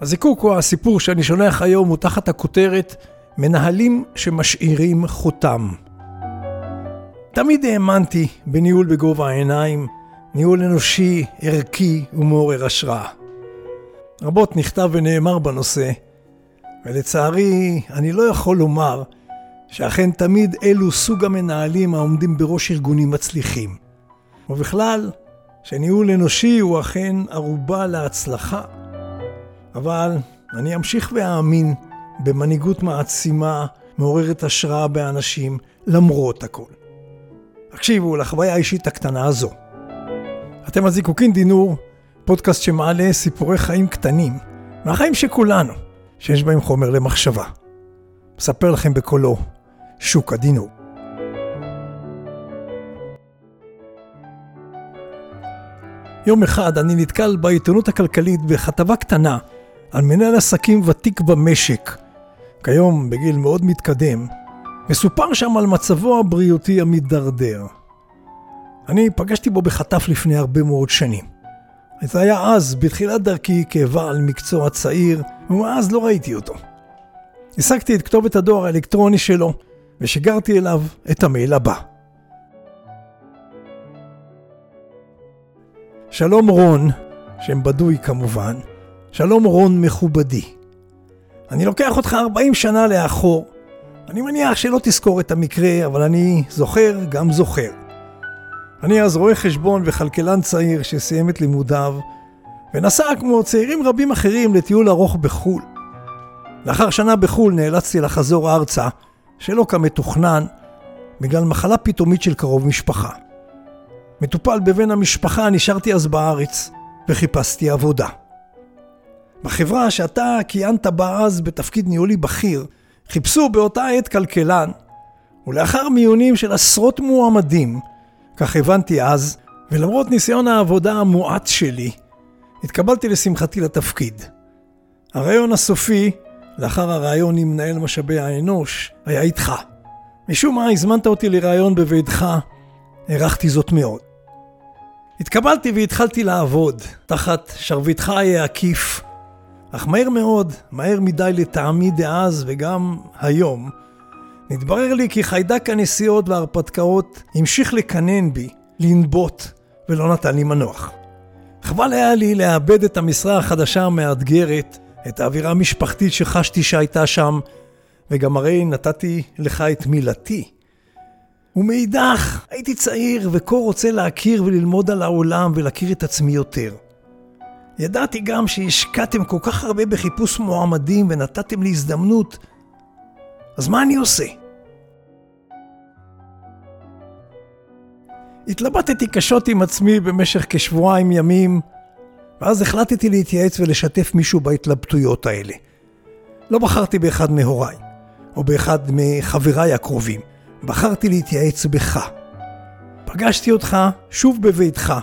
הזיקוק הוא הסיפור שאני שולח היום הוא תחת הכותרת מנהלים שמשאירים חותם. תמיד האמנתי בניהול בגובה העיניים, ניהול אנושי, ערכי ומעורר השראה. רבות נכתב ונאמר בנושא, ולצערי אני לא יכול לומר שאכן תמיד אלו סוג המנהלים העומדים בראש ארגונים מצליחים. ובכלל, שניהול אנושי הוא אכן ערובה להצלחה. אבל אני אמשיך ואאמין במנהיגות מעצימה, מעוררת השראה באנשים, למרות הכל. הקשיבו לחוויה האישית הקטנה הזו. אתם על זיקוקין דינור, פודקאסט שמעלה סיפורי חיים קטנים, מהחיים של כולנו, שיש בהם חומר למחשבה. מספר לכם בקולו, שוק הדינור. יום אחד אני נתקל בעיתונות הכלכלית בכתבה קטנה על מנהל עסקים ותיק במשק, כיום בגיל מאוד מתקדם, מסופר שם על מצבו הבריאותי המידרדר. אני פגשתי בו בחטף לפני הרבה מאוד שנים. זה היה אז, בתחילת דרכי, כבעל מקצוע צעיר, ומאז לא ראיתי אותו. השגתי את כתובת הדואר האלקטרוני שלו, ושיגרתי אליו את המייל הבא. שלום רון, שם בדוי כמובן, שלום רון מכובדי. אני לוקח אותך 40 שנה לאחור. אני מניח שלא תזכור את המקרה, אבל אני זוכר גם זוכר. אני אז רואה חשבון וכלכלן צעיר שסיים את לימודיו, ונסע כמו צעירים רבים אחרים לטיול ארוך בחו"ל. לאחר שנה בחו"ל נאלצתי לחזור ארצה, שלא כמתוכנן, בגלל מחלה פתאומית של קרוב משפחה. מטופל בבן המשפחה נשארתי אז בארץ, וחיפשתי עבודה. בחברה שאתה כיהנת בה אז בתפקיד ניהולי בכיר, חיפשו באותה עת כלכלן, ולאחר מיונים של עשרות מועמדים, כך הבנתי אז, ולמרות ניסיון העבודה המועט שלי, התקבלתי לשמחתי לתפקיד. הרעיון הסופי, לאחר הרעיון עם מנהל משאבי האנוש, היה איתך. משום מה הזמנת אותי לראיון בביתך, הערכתי זאת מאוד. התקבלתי והתחלתי לעבוד, תחת שרביטך העקיף, אך מהר מאוד, מהר מדי לטעמי דאז וגם היום, נתברר לי כי חיידק הנסיעות וההרפתקאות המשיך לקנן בי, לנבוט, ולא נתן לי מנוח. חבל היה לי לאבד את המשרה החדשה המאתגרת, את האווירה המשפחתית שחשתי שהייתה שם, וגם הרי נתתי לך את מילתי. ומאידך, הייתי צעיר וכה רוצה להכיר וללמוד על העולם ולהכיר את עצמי יותר. ידעתי גם שהשקעתם כל כך הרבה בחיפוש מועמדים ונתתם לי הזדמנות, אז מה אני עושה? התלבטתי קשות עם עצמי במשך כשבועיים ימים, ואז החלטתי להתייעץ ולשתף מישהו בהתלבטויות האלה. לא בחרתי באחד מהוריי, או באחד מחבריי הקרובים, בחרתי להתייעץ בך. פגשתי אותך שוב בביתך,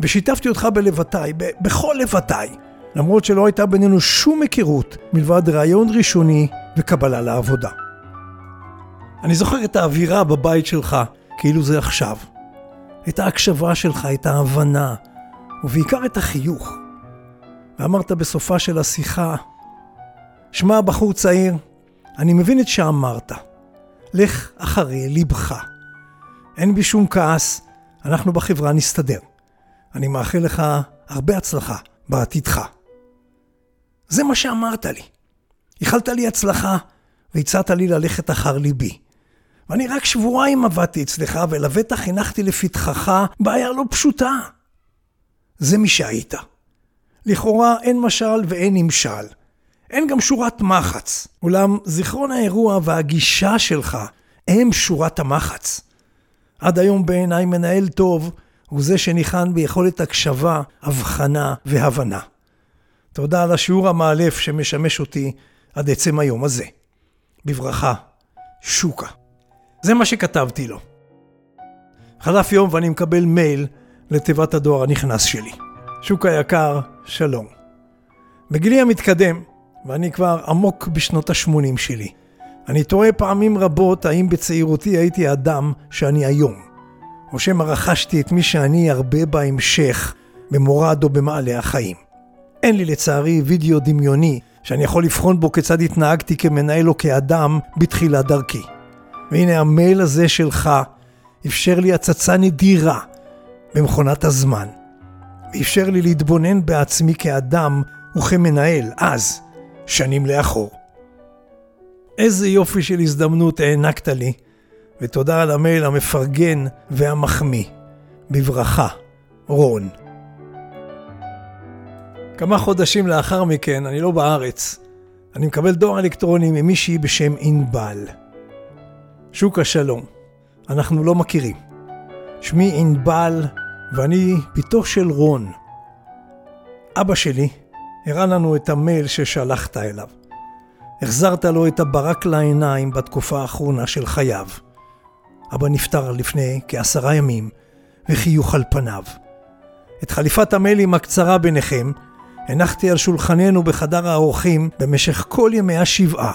ושיתפתי אותך בלבטיי, בכל לבטיי, למרות שלא הייתה בינינו שום היכרות מלבד ראיון ראשוני וקבלה לעבודה. אני זוכר את האווירה בבית שלך כאילו זה עכשיו. את ההקשבה שלך, את ההבנה, ובעיקר את החיוך. ואמרת בסופה של השיחה, שמע, בחור צעיר, אני מבין את שאמרת. לך אחרי ליבך. אין בי שום כעס, אנחנו בחברה נסתדר. אני מאחל לך הרבה הצלחה בעתידך. זה מה שאמרת לי. איחלת לי הצלחה והצעת לי ללכת אחר ליבי. ואני רק שבועיים עבדתי אצלך ולבטח הנחתי לפתחך בעיה לא פשוטה. זה מי שהיית. לכאורה אין משל ואין נמשל. אין גם שורת מחץ. אולם זיכרון האירוע והגישה שלך הם שורת המחץ. עד היום בעיניי מנהל טוב הוא זה שניחן ביכולת הקשבה, הבחנה והבנה. תודה על השיעור המאלף שמשמש אותי עד עצם היום הזה. בברכה, שוקה. זה מה שכתבתי לו. חלף יום ואני מקבל מייל לתיבת הדואר הנכנס שלי. שוקה יקר, שלום. בגילי המתקדם, ואני כבר עמוק בשנות ה-80 שלי, אני תוהה פעמים רבות האם בצעירותי הייתי האדם שאני היום. או שמא רכשתי את מי שאני הרבה בהמשך, במורד או במעלה החיים. אין לי לצערי וידאו דמיוני שאני יכול לבחון בו כיצד התנהגתי כמנהל או כאדם בתחילת דרכי. והנה המייל הזה שלך אפשר לי הצצה נדירה במכונת הזמן. ואפשר לי להתבונן בעצמי כאדם וכמנהל, אז, שנים לאחור. איזה יופי של הזדמנות הענקת לי, ותודה על המייל המפרגן והמחמיא. בברכה, רון. כמה חודשים לאחר מכן, אני לא בארץ, אני מקבל דואר אלקטרוני ממישהי בשם ענבל. שוק השלום, אנחנו לא מכירים. שמי ענבל ואני בתו של רון. אבא שלי הראה לנו את המייל ששלחת אליו. החזרת לו את הברק לעיניים בתקופה האחרונה של חייו. אבא נפטר לפני כעשרה ימים, וחיוך על פניו. את חליפת המיילים הקצרה ביניכם הנחתי על שולחננו בחדר האורחים במשך כל ימי השבעה,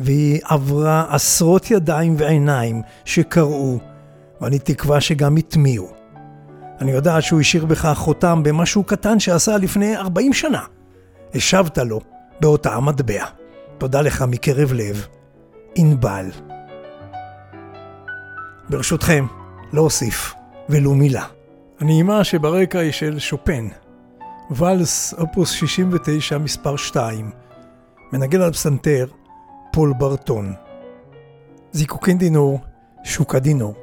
והיא עברה עשרות ידיים ועיניים שקראו, ואני תקווה שגם הטמיעו. אני יודעת שהוא השאיר בך חותם במשהו קטן שעשה לפני 40 שנה. השבת לו באותה המטבע. תודה לך מקרב לב, ענבל. ברשותכם, לא אוסיף ולו מילה. הנעימה שברקע היא של שופן, ואלס אופוס 69 מספר 2, מנגן על פסנתר, פול ברטון. זיקוקין דינור, שוקה דינור.